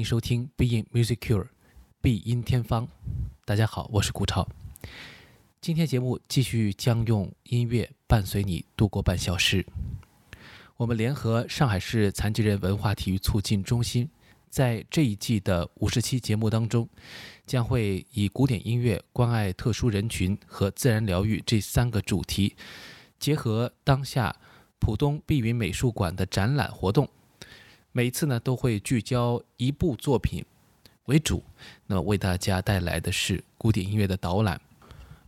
欢迎收听《必应 Music Cure》必音天方。大家好，我是顾超。今天节目继续将用音乐伴随你度过半小时。我们联合上海市残疾人文化体育促进中心，在这一季的五十期节目当中，将会以古典音乐、关爱特殊人群和自然疗愈这三个主题，结合当下浦东碧云美术馆的展览活动。每一次呢，都会聚焦一部作品为主，那么为大家带来的是古典音乐的导览。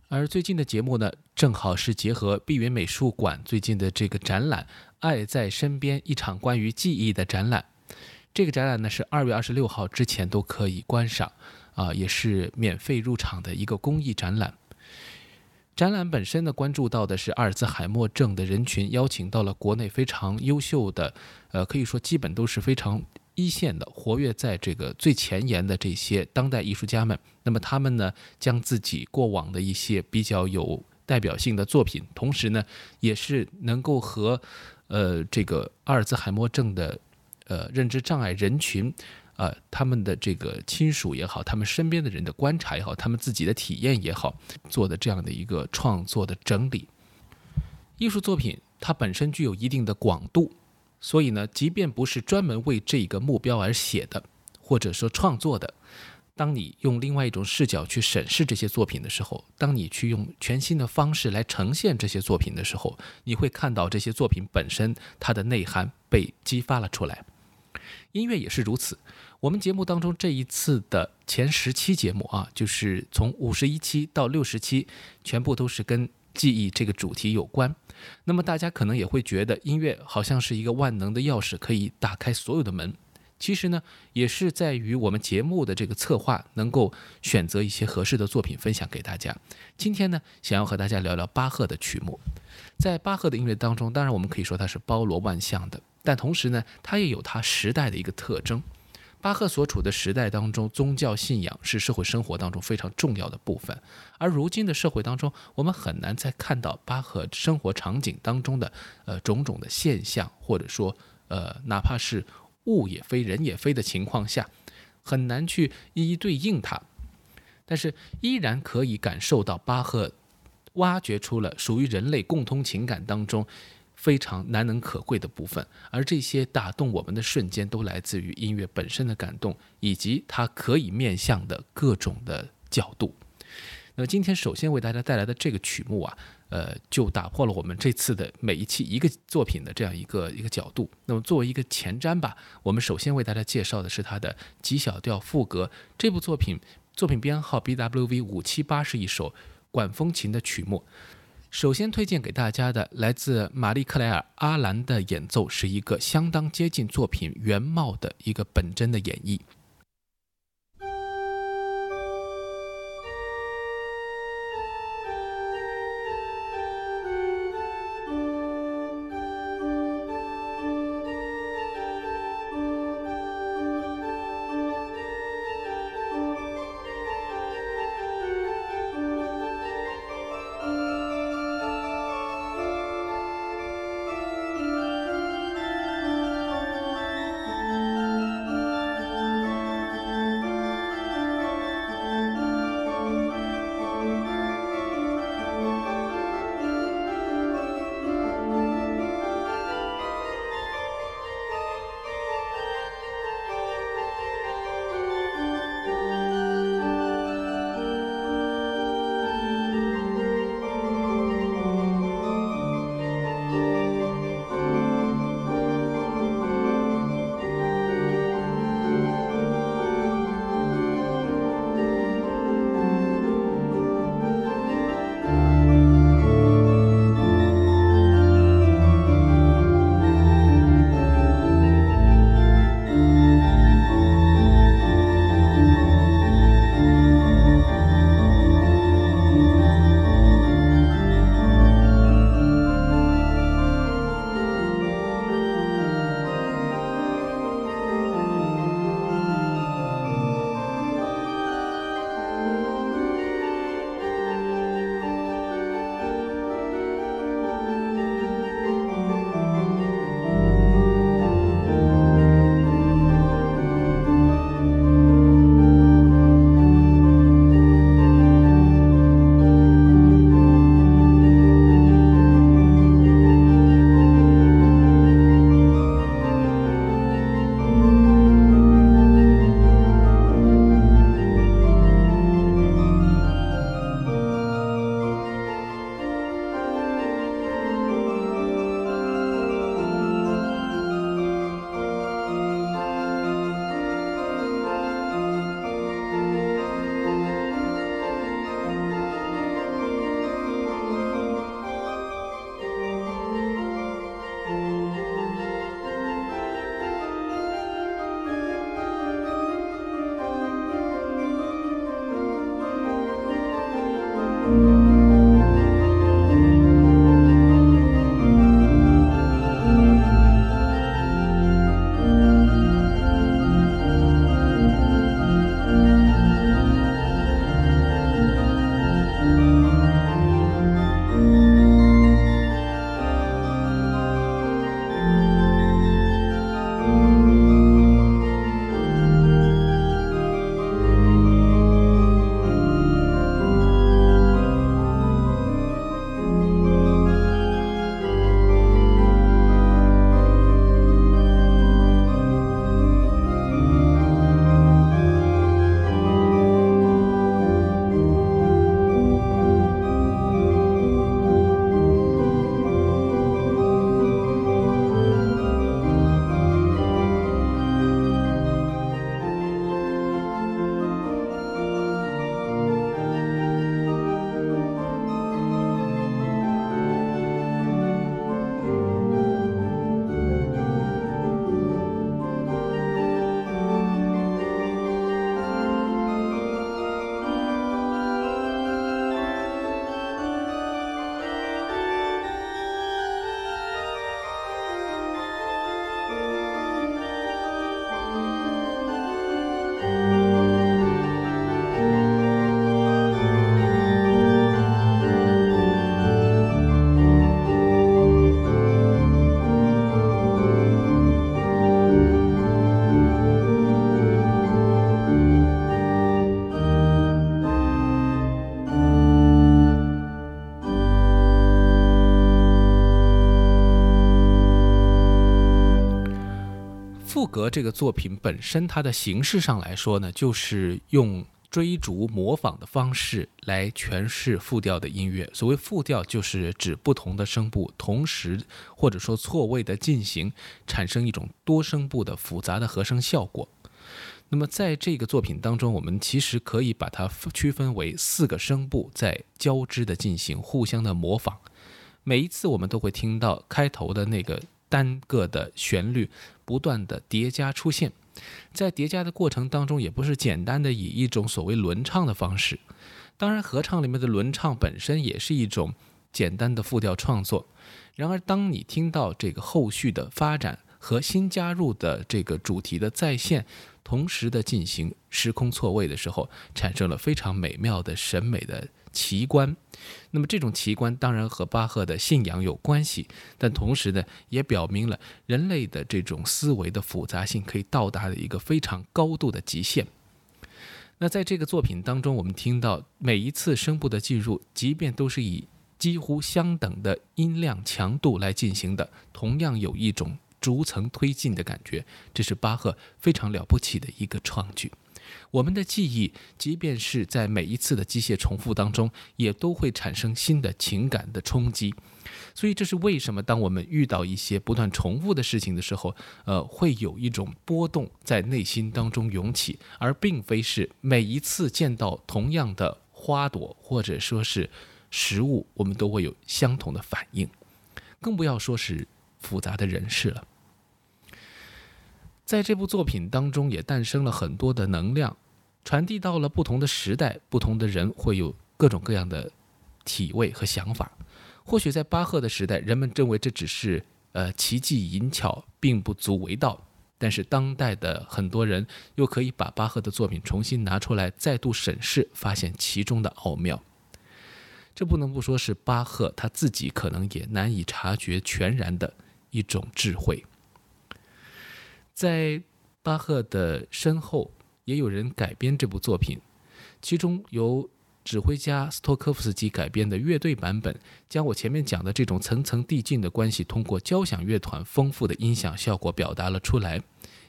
而最近的节目呢，正好是结合碧云美术馆最近的这个展览《爱在身边》，一场关于记忆的展览。这个展览呢，是二月二十六号之前都可以观赏，啊，也是免费入场的一个公益展览。展览本身呢，关注到的是阿尔兹海默症的人群，邀请到了国内非常优秀的，呃，可以说基本都是非常一线的，活跃在这个最前沿的这些当代艺术家们。那么他们呢，将自己过往的一些比较有代表性的作品，同时呢，也是能够和，呃，这个阿尔兹海默症的，呃，认知障碍人群。呃，他们的这个亲属也好，他们身边的人的观察也好，他们自己的体验也好，做的这样的一个创作的整理。艺术作品它本身具有一定的广度，所以呢，即便不是专门为这个目标而写的，或者说创作的，当你用另外一种视角去审视这些作品的时候，当你去用全新的方式来呈现这些作品的时候，你会看到这些作品本身它的内涵被激发了出来。音乐也是如此。我们节目当中这一次的前十期节目啊，就是从五十一期到六十期，全部都是跟记忆这个主题有关。那么大家可能也会觉得音乐好像是一个万能的钥匙，可以打开所有的门。其实呢，也是在于我们节目的这个策划能够选择一些合适的作品分享给大家。今天呢，想要和大家聊聊巴赫的曲目。在巴赫的音乐当中，当然我们可以说它是包罗万象的。但同时呢，它也有它时代的一个特征。巴赫所处的时代当中，宗教信仰是社会生活当中非常重要的部分。而如今的社会当中，我们很难再看到巴赫生活场景当中的呃种种的现象，或者说呃哪怕是物也非人也非的情况下，很难去一一对应它。但是依然可以感受到巴赫挖掘出了属于人类共通情感当中。非常难能可贵的部分，而这些打动我们的瞬间，都来自于音乐本身的感动，以及它可以面向的各种的角度。那么今天首先为大家带来的这个曲目啊，呃，就打破了我们这次的每一期一个作品的这样一个一个角度。那么作为一个前瞻吧，我们首先为大家介绍的是他的 G 小调赋格这部作品，作品编号 BWV 五七八是一首管风琴的曲目。首先推荐给大家的，来自玛丽克莱尔阿兰的演奏，是一个相当接近作品原貌的一个本真的演绎。格这个作品本身，它的形式上来说呢，就是用追逐模仿的方式来诠释复调的音乐。所谓复调，就是指不同的声部同时或者说错位的进行，产生一种多声部的复杂的和声效果。那么在这个作品当中，我们其实可以把它区分为四个声部在交织的进行，互相的模仿。每一次我们都会听到开头的那个单个的旋律不断的叠加出现，在叠加的过程当中，也不是简单的以一种所谓轮唱的方式。当然，合唱里面的轮唱本身也是一种简单的复调创作。然而，当你听到这个后续的发展和新加入的这个主题的再现。同时的进行时空错位的时候，产生了非常美妙的审美的奇观。那么这种奇观当然和巴赫的信仰有关系，但同时呢，也表明了人类的这种思维的复杂性可以到达的一个非常高度的极限。那在这个作品当中，我们听到每一次声部的进入，即便都是以几乎相等的音量强度来进行的，同样有一种。逐层推进的感觉，这是巴赫非常了不起的一个创举。我们的记忆，即便是在每一次的机械重复当中，也都会产生新的情感的冲击。所以，这是为什么当我们遇到一些不断重复的事情的时候，呃，会有一种波动在内心当中涌起，而并非是每一次见到同样的花朵或者说是食物，我们都会有相同的反应，更不要说是复杂的人事了。在这部作品当中，也诞生了很多的能量，传递到了不同的时代，不同的人会有各种各样的体味和想法。或许在巴赫的时代，人们认为这只是呃奇技淫巧，并不足为道。但是当代的很多人又可以把巴赫的作品重新拿出来，再度审视，发现其中的奥妙。这不能不说是巴赫他自己可能也难以察觉全然的一种智慧。在巴赫的身后，也有人改编这部作品，其中由指挥家斯托科夫斯基改编的乐队版本，将我前面讲的这种层层递进的关系，通过交响乐团丰富的音响效果表达了出来，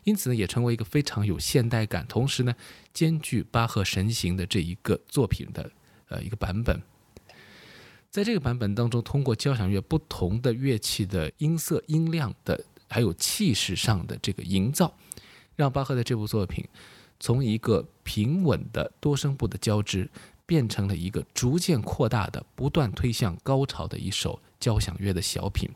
因此呢，也成为一个非常有现代感，同时呢，兼具巴赫神形的这一个作品的呃一个版本。在这个版本当中，通过交响乐不同的乐器的音色、音量的。还有气势上的这个营造，让巴赫的这部作品从一个平稳的多声部的交织，变成了一个逐渐扩大的、不断推向高潮的一首交响乐的小品。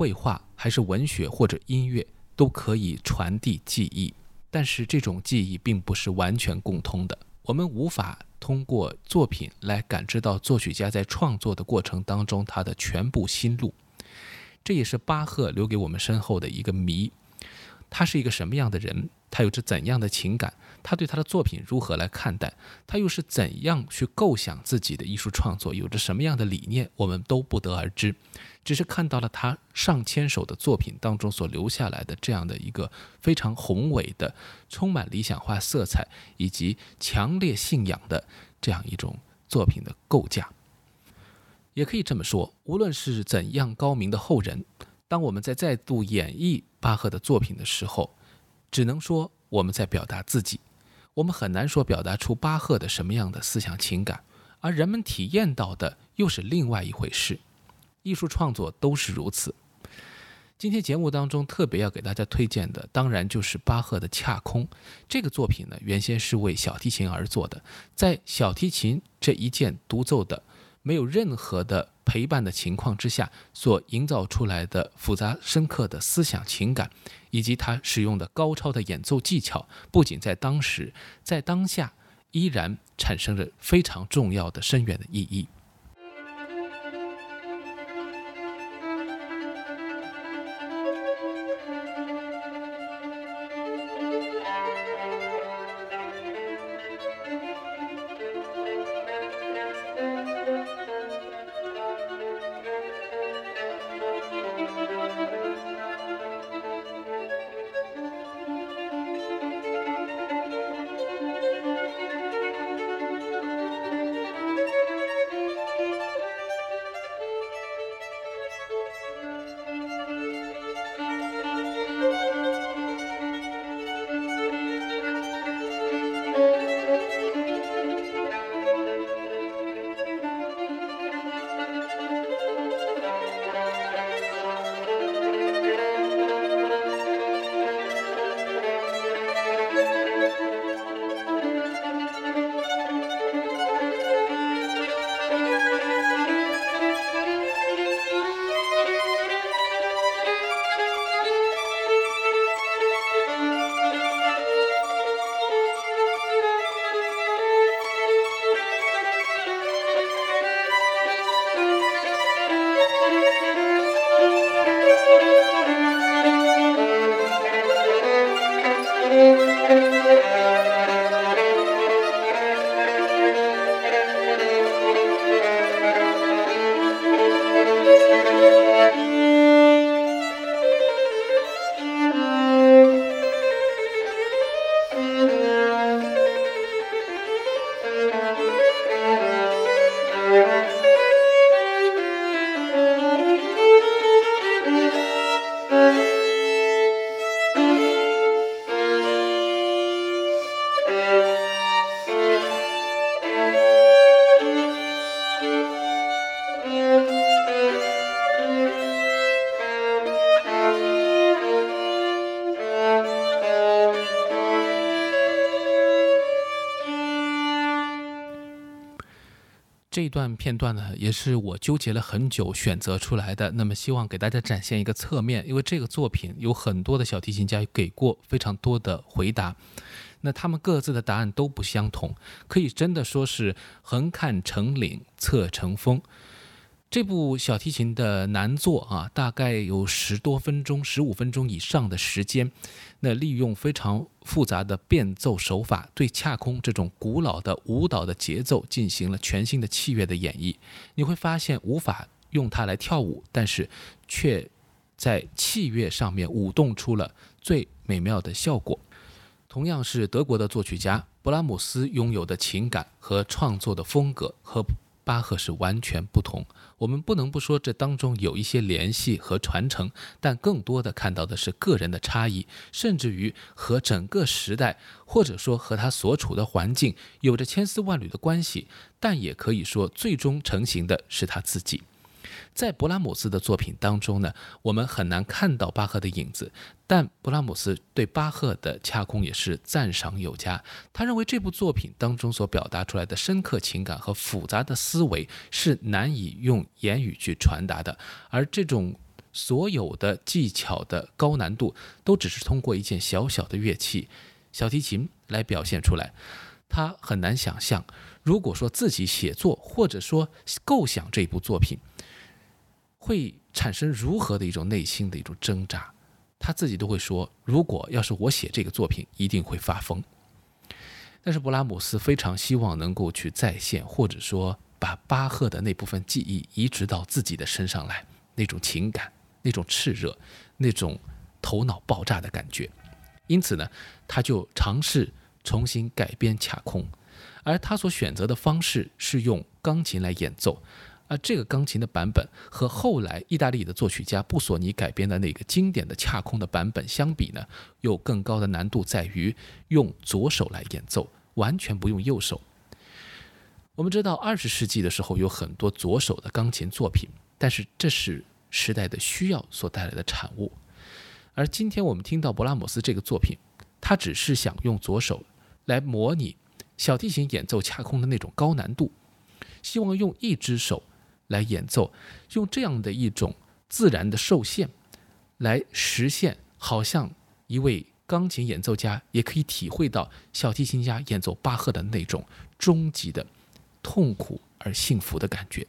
绘画还是文学或者音乐，都可以传递记忆。但是这种记忆并不是完全共通的，我们无法通过作品来感知到作曲家在创作的过程当中他的全部心路。这也是巴赫留给我们身后的一个谜：他是一个什么样的人？他有着怎样的情感？他对他的作品如何来看待？他又是怎样去构想自己的艺术创作？有着什么样的理念？我们都不得而知，只是看到了他上千首的作品当中所留下来的这样的一个非常宏伟的、充满理想化色彩以及强烈信仰的这样一种作品的构架。也可以这么说，无论是怎样高明的后人，当我们在再度演绎巴赫的作品的时候，只能说我们在表达自己。我们很难说表达出巴赫的什么样的思想情感，而人们体验到的又是另外一回事。艺术创作都是如此。今天节目当中特别要给大家推荐的，当然就是巴赫的《恰空》这个作品呢。原先是为小提琴而做的，在小提琴这一件独奏的。没有任何的陪伴的情况之下，所营造出来的复杂深刻的思想情感，以及他使用的高超的演奏技巧，不仅在当时，在当下依然产生着非常重要的深远的意义。这段片段呢，也是我纠结了很久选择出来的。那么，希望给大家展现一个侧面，因为这个作品有很多的小提琴家给过非常多的回答，那他们各自的答案都不相同，可以真的说是横看成岭侧成峰。这部小提琴的难作啊，大概有十多分钟、十五分钟以上的时间。那利用非常复杂的变奏手法，对恰空这种古老的舞蹈的节奏进行了全新的器乐的演绎。你会发现，无法用它来跳舞，但是却在器乐上面舞动出了最美妙的效果。同样是德国的作曲家勃拉姆斯拥有的情感和创作的风格和巴赫是完全不同。我们不能不说这当中有一些联系和传承，但更多的看到的是个人的差异，甚至于和整个时代或者说和他所处的环境有着千丝万缕的关系，但也可以说最终成型的是他自己。在勃拉姆斯的作品当中呢，我们很难看到巴赫的影子，但勃拉姆斯对巴赫的恰空也是赞赏有加。他认为这部作品当中所表达出来的深刻情感和复杂的思维是难以用言语去传达的，而这种所有的技巧的高难度都只是通过一件小小的乐器——小提琴来表现出来。他很难想象，如果说自己写作或者说构想这部作品，会产生如何的一种内心的一种挣扎。他自己都会说：“如果要是我写这个作品，一定会发疯。”但是布拉姆斯非常希望能够去再现，或者说把巴赫的那部分记忆移植到自己的身上来，那种情感、那种炽热、那种头脑爆炸的感觉。因此呢，他就尝试重新改编卡空，而他所选择的方式是用钢琴来演奏。而这个钢琴的版本和后来意大利的作曲家布索尼改编的那个经典的恰空的版本相比呢，有更高的难度在于用左手来演奏，完全不用右手。我们知道二十世纪的时候有很多左手的钢琴作品，但是这是时代的需要所带来的产物。而今天我们听到勃拉姆斯这个作品，他只是想用左手来模拟小提琴演奏恰空的那种高难度，希望用一只手。来演奏，用这样的一种自然的受限，来实现，好像一位钢琴演奏家也可以体会到小提琴家演奏巴赫的那种终极的痛苦而幸福的感觉。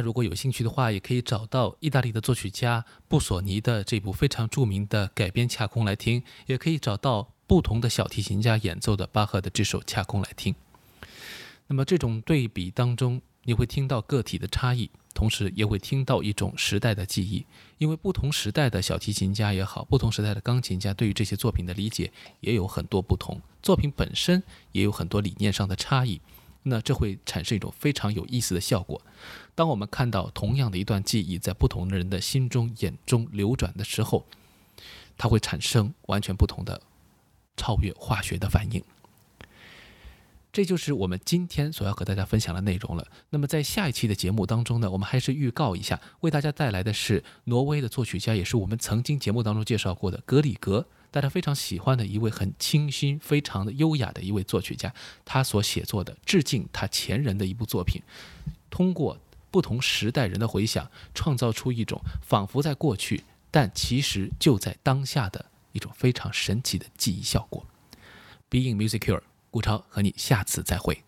如果有兴趣的话，也可以找到意大利的作曲家布索尼的这部非常著名的改编恰空来听，也可以找到不同的小提琴家演奏的巴赫的这首恰空来听。那么这种对比当中，你会听到个体的差异，同时也会听到一种时代的记忆，因为不同时代的小提琴家也好，不同时代的钢琴家对于这些作品的理解也有很多不同，作品本身也有很多理念上的差异。那这会产生一种非常有意思的效果。当我们看到同样的一段记忆在不同的人的心中、眼中流转的时候，它会产生完全不同的超越化学的反应。这就是我们今天所要和大家分享的内容了。那么在下一期的节目当中呢，我们还是预告一下，为大家带来的是挪威的作曲家，也是我们曾经节目当中介绍过的格里格。大家非常喜欢的一位很清新、非常的优雅的一位作曲家，他所写作的致敬他前人的一部作品，通过不同时代人的回想，创造出一种仿佛在过去，但其实就在当下的一种非常神奇的记忆效果。Being Musicure，顾超和你下次再会。